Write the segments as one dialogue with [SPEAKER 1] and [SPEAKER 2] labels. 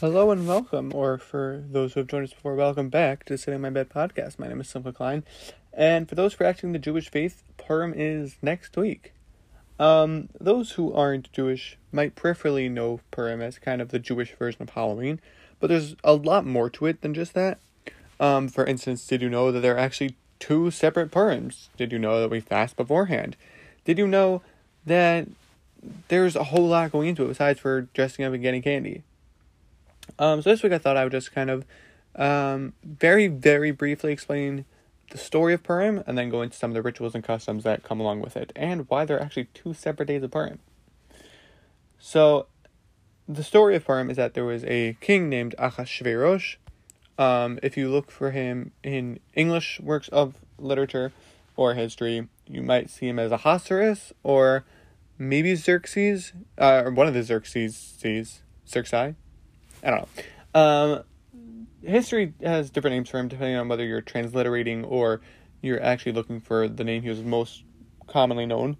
[SPEAKER 1] Hello and welcome, or for those who have joined us before, welcome back to Sitting in My Bed podcast. My name is Simcha Klein, and for those practicing the Jewish faith, Purim is next week. Um, those who aren't Jewish might peripherally know Purim as kind of the Jewish version of Halloween, but there's a lot more to it than just that. Um, for instance, did you know that there are actually two separate Purims? Did you know that we fast beforehand? Did you know that there's a whole lot going into it besides for dressing up and getting candy? Um, so this week I thought I would just kind of um, very, very briefly explain the story of Purim and then go into some of the rituals and customs that come along with it and why there are actually two separate days of Purim. So, the story of Purim is that there was a king named Achashverosh. Um, if you look for him in English works of literature or history, you might see him as Ahasuerus or maybe Xerxes, uh, or one of the Xerxes, Xerxes, I don't know. Um, history has different names for him depending on whether you're transliterating or you're actually looking for the name he was most commonly known.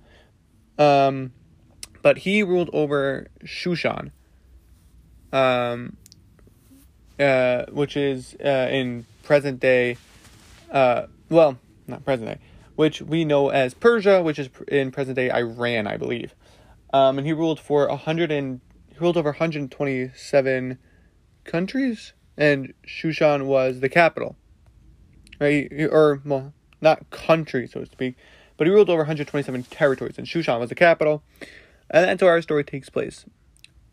[SPEAKER 1] Um, but he ruled over Shushan, um, uh, which is uh, in present day, uh, well, not present day, which we know as Persia, which is in present day Iran, I believe. Um, and he ruled for a hundred and he ruled over 127 countries, and Shushan was the capital. Right, or well, not country, so to speak, but he ruled over 127 territories, and Shushan was the capital, and that's where our story takes place.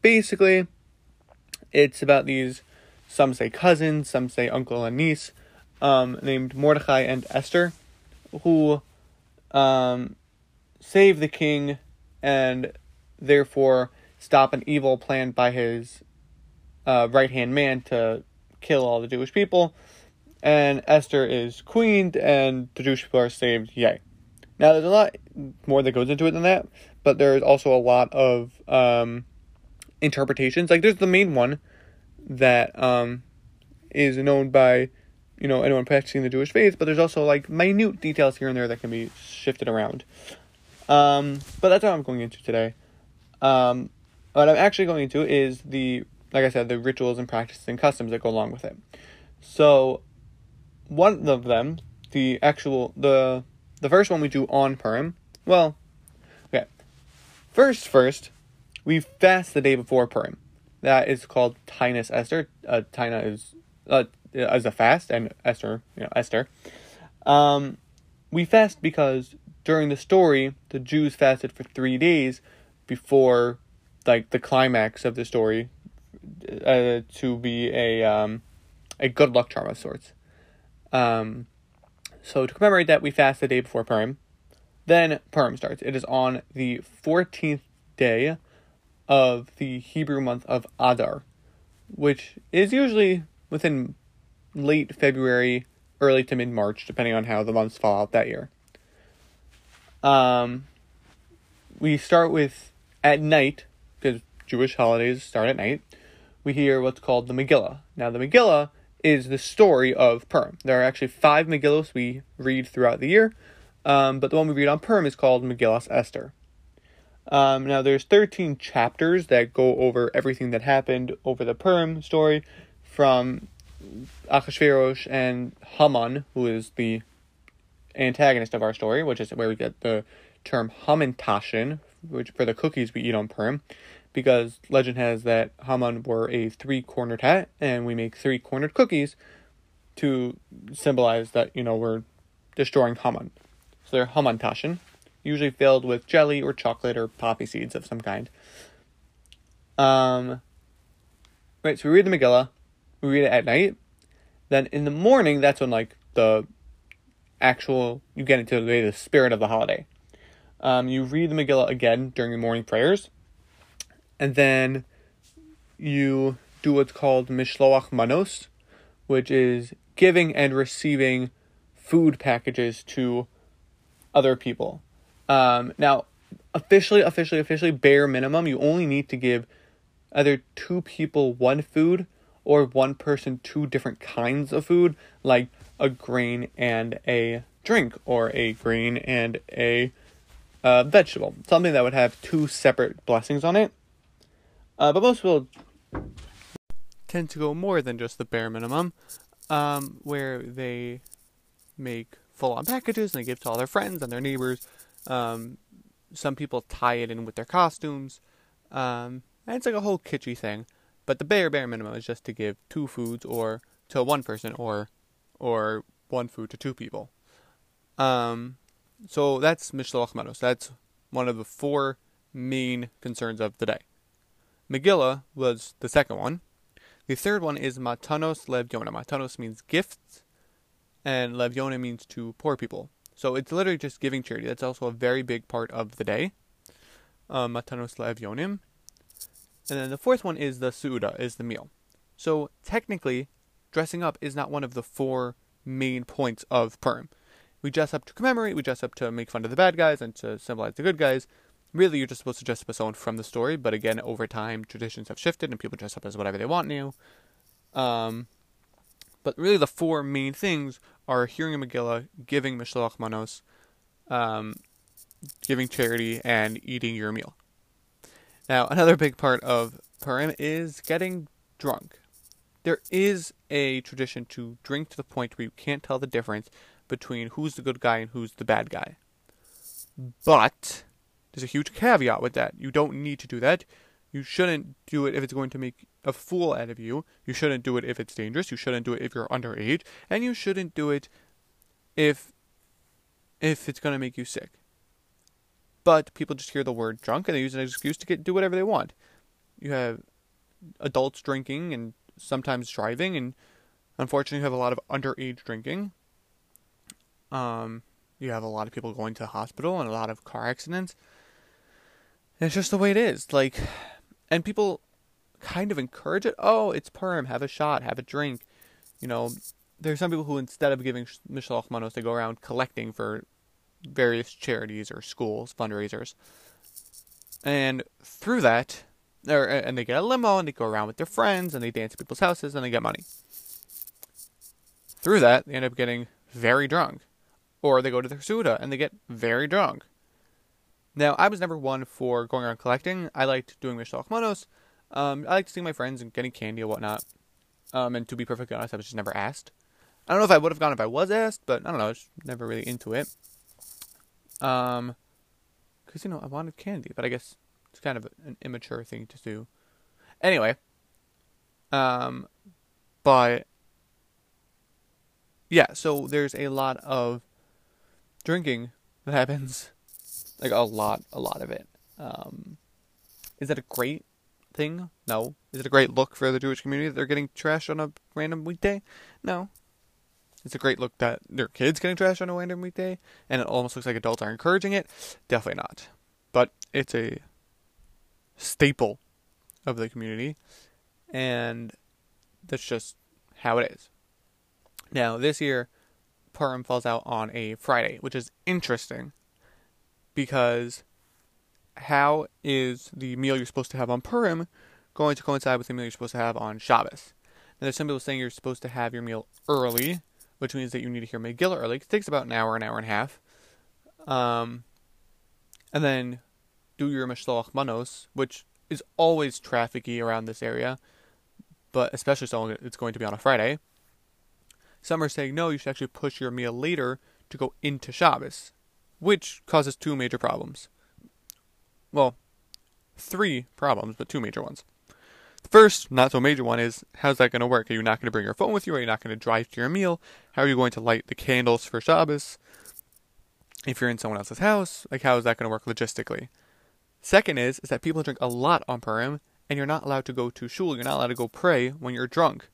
[SPEAKER 1] Basically, it's about these, some say cousins, some say uncle and niece, um, named Mordecai and Esther, who um, save the king and therefore stop an evil planned by his uh, right hand man to kill all the Jewish people. And Esther is queened, and the Jewish people are saved. Yay. Now, there's a lot more that goes into it than that, but there's also a lot of um, interpretations. Like, there's the main one that um, is known by, you know, anyone practicing the Jewish faith, but there's also, like, minute details here and there that can be shifted around. Um, but that's what I'm going into today. Um, what I'm actually going into is the like I said, the rituals and practices and customs that go along with it. So, one of them, the actual the the first one we do on Purim. Well, okay. First, first, we fast the day before Purim. That is called Tinus Esther. Uh, Tina is uh, as a fast, and Esther, you know, Esther. Um, we fast because during the story, the Jews fasted for three days before, like, the climax of the story, uh, to be a um, a good luck charm of sorts. Um, so to commemorate that, we fast the day before Purim. Then Purim starts. It is on the fourteenth day of the Hebrew month of Adar, which is usually within late February, early to mid March, depending on how the months fall out that year. Um, we start with at night because Jewish holidays start at night we hear what's called the Megillah. Now, the Megillah is the story of Purim. There are actually five Megillos we read throughout the year, um, but the one we read on Purim is called Megillas Esther. Um, now, there's 13 chapters that go over everything that happened over the Purim story from Achashverosh and Haman, who is the antagonist of our story, which is where we get the term Hamantashen, which for the cookies we eat on Purim because legend has that Haman wore a three cornered hat, and we make three cornered cookies to symbolize that, you know, we're destroying Haman. So they're Hamantaschen, usually filled with jelly or chocolate or poppy seeds of some kind. Um, right, so we read the Megillah, we read it at night. Then in the morning, that's when, like, the actual, you get into the, the spirit of the holiday. Um, you read the Megillah again during the morning prayers and then you do what's called mishloach manos, which is giving and receiving food packages to other people. Um, now, officially, officially, officially, bare minimum, you only need to give either two people one food or one person two different kinds of food, like a grain and a drink, or a grain and a uh, vegetable. Something that would have two separate blessings on it. Uh, but most people, tend to go more than just the bare minimum, um, where they make full on packages and they give to all their friends and their neighbors. Um, some people tie it in with their costumes. Um, and it's like a whole kitschy thing. But the bare bare minimum is just to give two foods or to one person or or one food to two people. Um, so that's Mishloach Manos. That's one of the four main concerns of the day. Megillah was the second one. The third one is Matanos Levyona. Matanos means gifts, and Levyona means to poor people. So it's literally just giving charity. That's also a very big part of the day. Uh, Matanos Levyonim. And then the fourth one is the Suda, is the meal. So technically, dressing up is not one of the four main points of Purim. We dress up to commemorate, we dress up to make fun of the bad guys and to symbolize the good guys. Really, you're just supposed to dress up as someone from the story, but again, over time, traditions have shifted and people dress up as whatever they want now. Um, but really, the four main things are hearing a Megillah, giving Mishloach Manos, um, giving charity, and eating your meal. Now, another big part of Purim is getting drunk. There is a tradition to drink to the point where you can't tell the difference between who's the good guy and who's the bad guy. But there's a huge caveat with that. You don't need to do that. You shouldn't do it if it's going to make a fool out of you. You shouldn't do it if it's dangerous. You shouldn't do it if you're underage, and you shouldn't do it if if it's going to make you sick. But people just hear the word drunk and they use an excuse to get do whatever they want. You have adults drinking and sometimes driving, and unfortunately, you have a lot of underage drinking. Um, you have a lot of people going to the hospital and a lot of car accidents. It's just the way it is. Like, and people kind of encourage it. Oh, it's Purim. Have a shot. Have a drink. You know, there are some people who, instead of giving Mishloach Manos, they go around collecting for various charities or schools, fundraisers. And through that, or, and they get a limo and they go around with their friends and they dance at people's houses and they get money. Through that, they end up getting very drunk. Or they go to their Suda and they get very drunk. Now, I was never one for going around collecting. I liked doing Mishloach Manos. Um, I liked seeing my friends and getting candy and whatnot. Um, and to be perfectly honest, I was just never asked. I don't know if I would have gone if I was asked, but I don't know. I was never really into it. Um, because you know I wanted candy, but I guess it's kind of an immature thing to do. Anyway, um, but yeah, so there's a lot of drinking that happens like a lot, a lot of it. Um, is that a great thing? No. Is it a great look for the Jewish community that they're getting trashed on a random weekday? No. It's a great look that their kids getting trashed on a random weekday, and it almost looks like adults are encouraging it. Definitely not. But it's a staple of the community, and that's just how it is. Now, this year, Purim falls out on a Friday, which is interesting because how is the meal you're supposed to have on Purim going to coincide with the meal you're supposed to have on Shabbos? Now, there's some people saying you're supposed to have your meal early, which means that you need to hear Megillah early. It takes about an hour, an hour and a half. Um, and then do your Mishloach Manos, which is always trafficy around this area, but especially so it's going to be on a Friday. Some are saying no, you should actually push your meal later to go into Shabbos which causes two major problems. Well, three problems, but two major ones. The first, not so major one, is how's that going to work? Are you not going to bring your phone with you? Are you not going to drive to your meal? How are you going to light the candles for Shabbos? If you're in someone else's house, like how is that going to work logistically? Second is is that people drink a lot on Purim, and you're not allowed to go to shul. You're not allowed to go pray when you're drunk.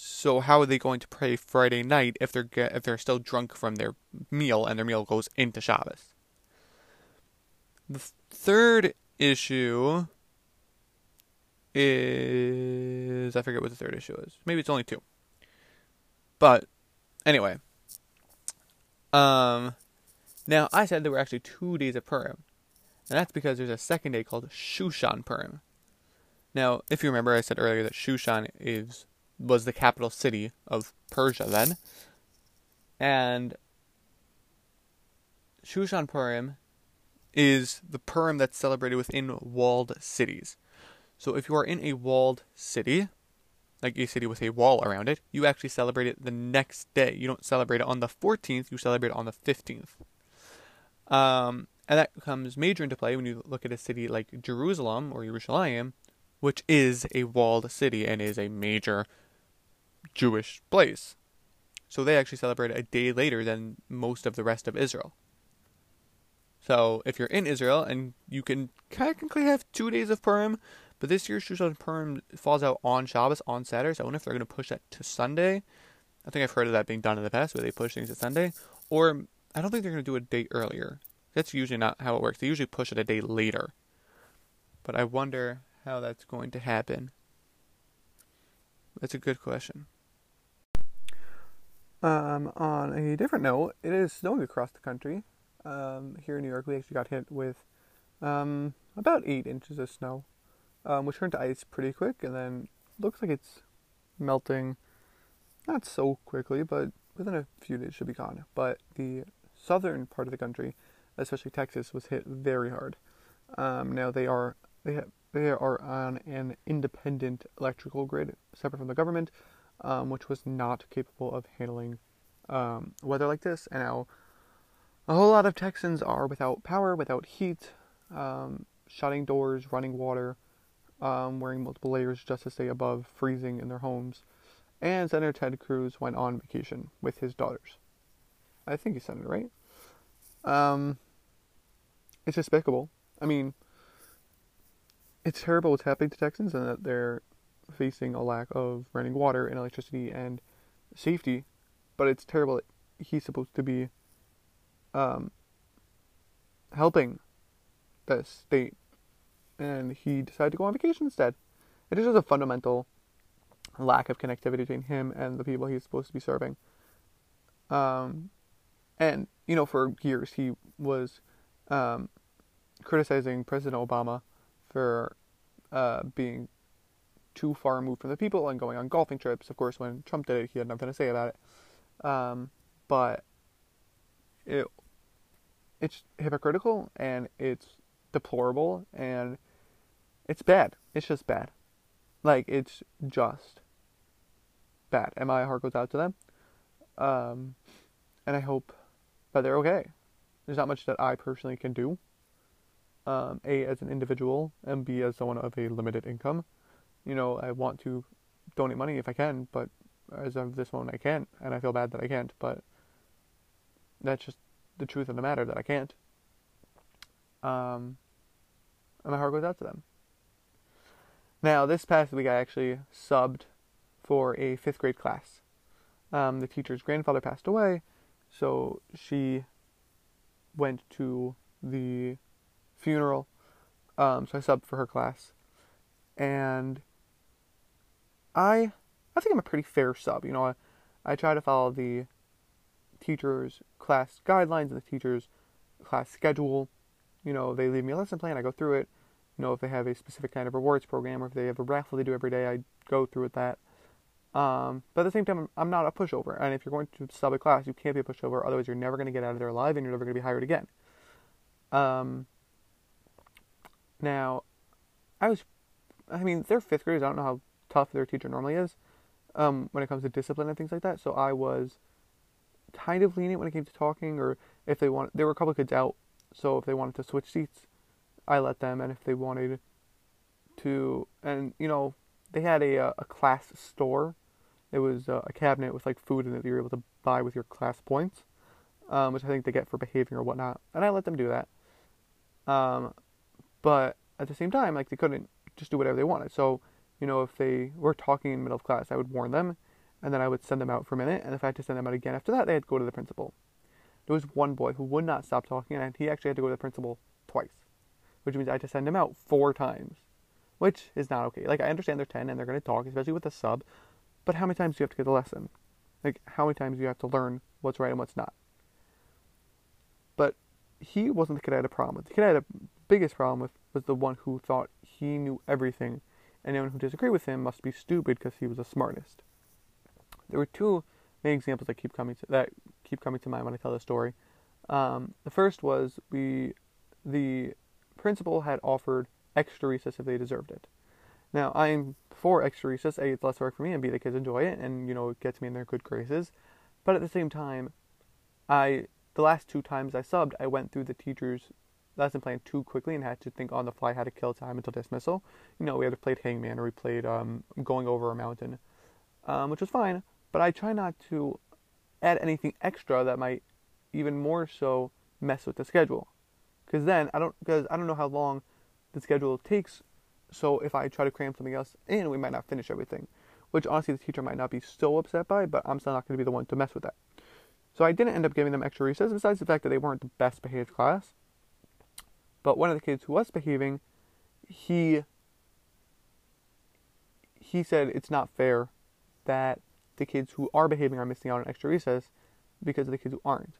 [SPEAKER 1] So how are they going to pray Friday night if they're get, if they're still drunk from their meal and their meal goes into Shabbos? The third issue is I forget what the third issue is. Maybe it's only two. But anyway, um, now I said there were actually two days of Purim, and that's because there's a second day called Shushan Purim. Now, if you remember, I said earlier that Shushan is was the capital city of Persia then. And Shushan Purim is the Purim that's celebrated within walled cities. So if you are in a walled city, like a city with a wall around it, you actually celebrate it the next day. You don't celebrate it on the 14th, you celebrate it on the 15th. Um, and that comes major into play when you look at a city like Jerusalem or Jerusalem, which is a walled city and is a major Jewish place. So they actually celebrate a day later than most of the rest of Israel. So if you're in Israel and you can technically have two days of Purim, but this year's Shushan Purim falls out on Shabbos on Saturday, so I wonder if they're going to push that to Sunday. I think I've heard of that being done in the past, where they push things to Sunday. Or I don't think they're going to do a day earlier. That's usually not how it works. They usually push it a day later. But I wonder how that's going to happen. That's a good question. Um, on a different note, it is snowing across the country. Um, here in New York, we actually got hit with um, about eight inches of snow, um, which turned to ice pretty quick, and then looks like it's melting, not so quickly, but within a few days should be gone. But the southern part of the country, especially Texas, was hit very hard. Um, now they are they have, they are on an independent electrical grid, separate from the government um, which was not capable of handling um, weather like this. And now a whole lot of Texans are without power, without heat, um, shutting doors, running water, um, wearing multiple layers just to stay above freezing in their homes. And Senator Ted Cruz went on vacation with his daughters. I think he's senator, right? Um, it's despicable. I mean, it's terrible what's happening to Texans and that they're facing a lack of running water and electricity and safety, but it's terrible that he's supposed to be um, helping the state, and he decided to go on vacation instead. It is just a fundamental lack of connectivity between him and the people he's supposed to be serving. Um, and you know, for years he was um, criticizing President Obama for uh, being too far removed from the people and going on golfing trips. Of course, when Trump did it, he had nothing to say about it. Um, but it it's hypocritical and it's deplorable and it's bad. It's just bad. Like it's just bad. And my heart goes out to them. Um, and I hope that they're okay. There's not much that I personally can do. Um, a as an individual and B as someone of a limited income you know, I want to donate money if I can, but as of this moment, I can't, and I feel bad that I can't, but that's just the truth of the matter that I can't. Um, and my heart goes out to them. Now, this past week, I actually subbed for a fifth grade class. Um, the teacher's grandfather passed away, so she went to the funeral. Um, so I subbed for her class, and I I think I'm a pretty fair sub. You know, I, I try to follow the teacher's class guidelines and the teacher's class schedule. You know, they leave me a lesson plan, I go through it. You know, if they have a specific kind of rewards program or if they have a raffle they do every day, I go through with that. Um, but at the same time, I'm not a pushover. And if you're going to sub a class, you can't be a pushover. Otherwise, you're never going to get out of there alive and you're never going to be hired again. Um, now, I was, I mean, they're fifth graders. I don't know how tough their teacher normally is um, when it comes to discipline and things like that. So I was kind of lenient when it came to talking, or if they want, there were a couple of kids out, so if they wanted to switch seats, I let them, and if they wanted to, and you know, they had a uh, a class store. It was uh, a cabinet with like food in it that you were able to buy with your class points, um, which I think they get for behaving or whatnot, and I let them do that. Um, but at the same time, like they couldn't just do whatever they wanted. So you know, if they were talking in middle of class, I would warn them, and then I would send them out for a minute, and if I had to send them out again after that, they had to go to the principal. There was one boy who would not stop talking, and he actually had to go to the principal twice, which means I had to send him out four times, which is not okay. Like, I understand they're 10 and they're going to talk, especially with a sub, but how many times do you have to get the lesson? Like, how many times do you have to learn what's right and what's not? But he wasn't the kid I had a problem with. The kid I had the biggest problem with was the one who thought he knew everything and anyone who disagreed with him must be stupid because he was the smartest. There were two main examples that keep coming to, that keep coming to mind when I tell the story. Um, the first was we the principal had offered extra recess if they deserved it. Now, I'm for extra recess. A, it's less work for me, and B, the kids enjoy it, and you know, it gets me in their good graces. But at the same time, I the last two times I subbed, I went through the teacher's lesson plan too quickly and had to think on the fly how to kill time until dismissal. You know, we either played Hangman or we played um, Going Over a Mountain, um, which was fine. But I try not to add anything extra that might even more so mess with the schedule. Because then I don't because I don't know how long the schedule takes. So if I try to cram something else in, we might not finish everything. Which honestly, the teacher might not be so upset by, but I'm still not going to be the one to mess with that. So I didn't end up giving them extra recess, besides the fact that they weren't the best behaved class. But one of the kids who was behaving, he he said it's not fair that the kids who are behaving are missing out on extra recess because of the kids who aren't.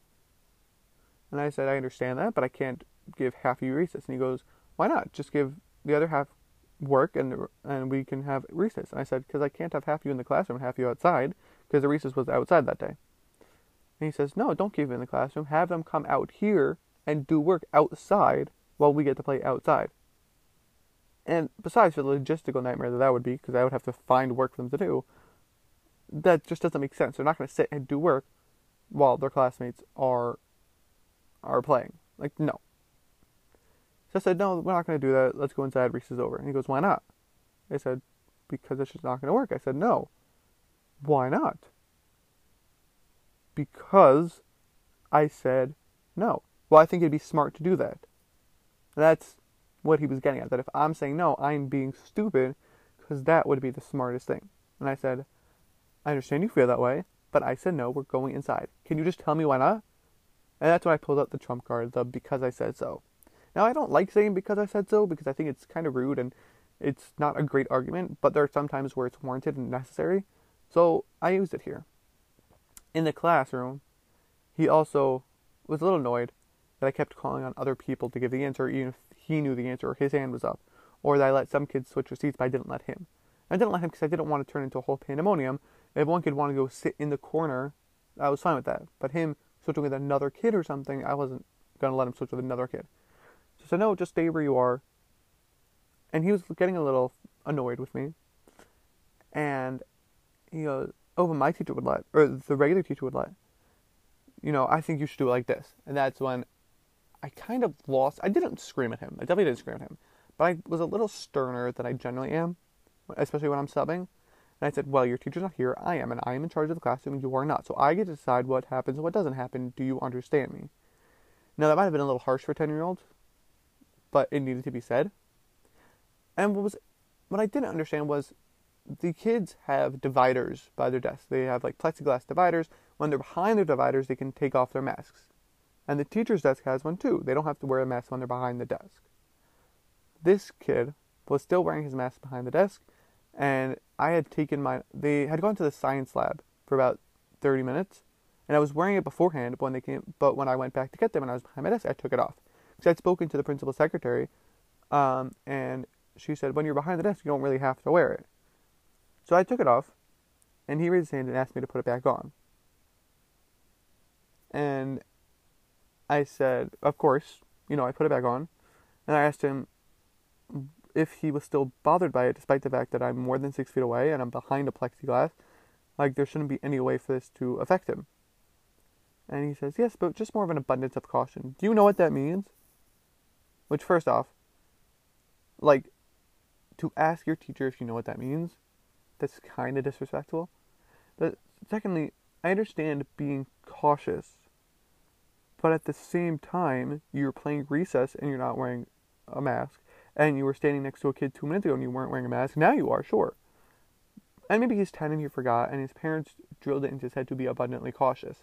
[SPEAKER 1] And I said, I understand that, but I can't give half of you recess. And he goes, Why not? Just give the other half work and and we can have recess. And I said, Because I can't have half you in the classroom half you outside, because the recess was outside that day. And he says, No, don't keep them in the classroom. Have them come out here and do work outside while we get to play outside. And besides for the logistical nightmare that that would be, because I would have to find work for them to do, that just doesn't make sense. They're not going to sit and do work while their classmates are are playing. Like, no. So I said, no, we're not going to do that. Let's go inside. Reese is over. And he goes, why not? I said, because it's just not going to work. I said, no. Why not? Because I said no. Well, I think it'd be smart to do that. That's what he was getting at. That if I'm saying no, I'm being stupid because that would be the smartest thing. And I said, I understand you feel that way, but I said no, we're going inside. Can you just tell me why not? And that's when I pulled out the trump card, the because I said so. Now, I don't like saying because I said so because I think it's kind of rude and it's not a great argument, but there are some times where it's warranted and necessary. So I used it here. In the classroom, he also was a little annoyed that I kept calling on other people to give the answer, even if he knew the answer or his hand was up, or that I let some kids switch their seats, but I didn't let him. I didn't let him because I didn't want to turn into a whole pandemonium. If one kid wanted to go sit in the corner, I was fine with that. But him switching with another kid or something, I wasn't gonna let him switch with another kid. So said, no, just stay where you are. And he was getting a little annoyed with me. And he goes, oh, but my teacher would let, or the regular teacher would let. You know, I think you should do it like this. And that's when I kind of lost. I didn't scream at him. I definitely didn't scream at him. But I was a little sterner than I generally am, especially when I'm subbing. And I said, Well, your teacher's not here. I am, and I am in charge of the classroom, and you are not. So I get to decide what happens and what doesn't happen. Do you understand me? Now, that might have been a little harsh for a 10 year old, but it needed to be said. And what was what I didn't understand was the kids have dividers by their desks. They have like plexiglass dividers. When they're behind their dividers, they can take off their masks. And the teacher's desk has one too. They don't have to wear a mask when they're behind the desk. This kid was still wearing his mask behind the desk, and I had taken my. They had gone to the science lab for about 30 minutes, and I was wearing it beforehand. But when they came, but when I went back to get them and I was behind my desk, I took it off because I'd spoken to the principal secretary, um, and she said when you're behind the desk, you don't really have to wear it. So I took it off, and he raised his hand and asked me to put it back on. And I said, of course, you know, I put it back on, and I asked him if he was still bothered by it, despite the fact that I'm more than six feet away and I'm behind a plexiglass. Like, there shouldn't be any way for this to affect him. And he says, Yes, but just more of an abundance of caution. Do you know what that means? Which, first off, like, to ask your teacher if you know what that means, that's kind of disrespectful. But secondly, I understand being cautious, but at the same time, you're playing recess and you're not wearing a mask, and you were standing next to a kid two minutes ago and you weren't wearing a mask. Now you are, sure. And maybe he's 10 and he forgot, and his parents drilled it into his head to be abundantly cautious.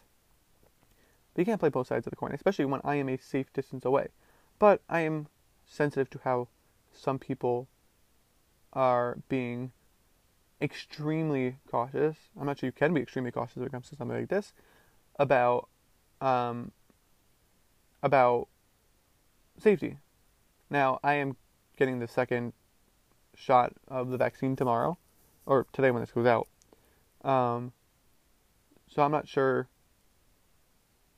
[SPEAKER 1] But you can't play both sides of the coin, especially when I am a safe distance away. But I am sensitive to how some people are being extremely cautious. I'm not sure you can be extremely cautious when it comes to something like this about um, about safety. Now, I am getting the second shot of the vaccine tomorrow, or today when this goes out. Um, so I'm not sure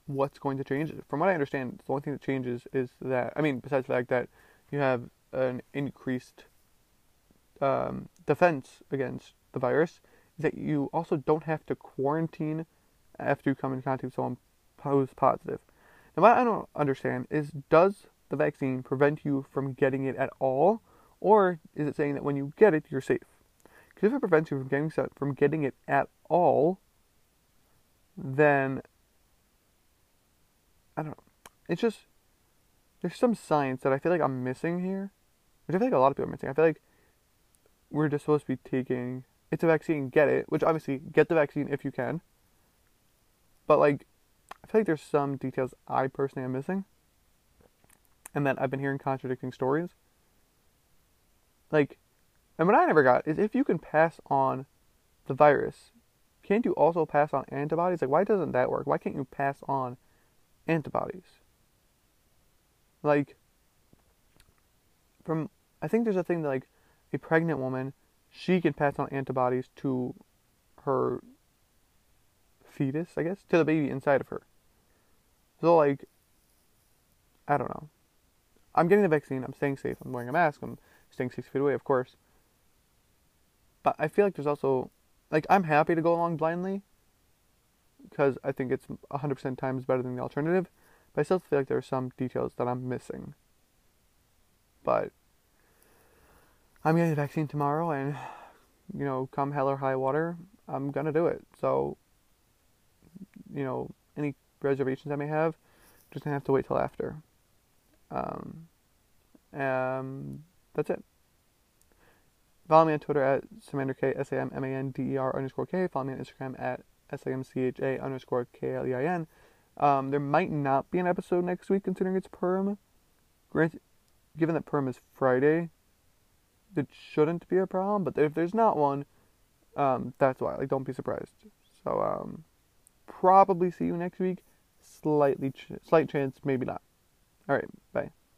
[SPEAKER 1] what's going to change. From what I understand, the only thing that changes is that I mean, besides the fact that you have an increased um, defense against the virus is that you also don't have to quarantine after you come in contact with someone who's positive. Now, what I don't understand is does the vaccine prevent you from getting it at all, or is it saying that when you get it, you're safe? Because if it prevents you from getting from getting it at all, then I don't know. It's just there's some science that I feel like I'm missing here, which I feel like a lot of people are missing. I feel like we're just supposed to be taking it's a vaccine, get it, which obviously get the vaccine if you can. But like I feel like there's some details I personally am missing. And that I've been hearing contradicting stories. Like and what I never got is if you can pass on the virus, can't you also pass on antibodies? Like why doesn't that work? Why can't you pass on antibodies? Like from I think there's a thing that like a pregnant woman, she can pass on antibodies to her fetus, I guess, to the baby inside of her. So like I don't know. I'm getting the vaccine, I'm staying safe, I'm wearing a mask, I'm staying six feet away, of course. But I feel like there's also like I'm happy to go along blindly because I think it's 100% times better than the alternative. But I still feel like there are some details that I'm missing. But I'm getting the vaccine tomorrow, and you know, come hell or high water, I'm gonna do it. So, you know, any reservations I may have, just gonna have to wait till after. Um, um, that's it. Follow me on Twitter at SamanderK, S A M M A N D E R underscore K. Follow me on Instagram at S A M C H A underscore K L E I N. Um, there might not be an episode next week considering it's Purim. Granted, given that Purim is Friday, it shouldn't be a problem. But if there's not one, um, that's why. Like, don't be surprised. So, um, probably see you next week. Slightly, slight chance, maybe not. All right, bye.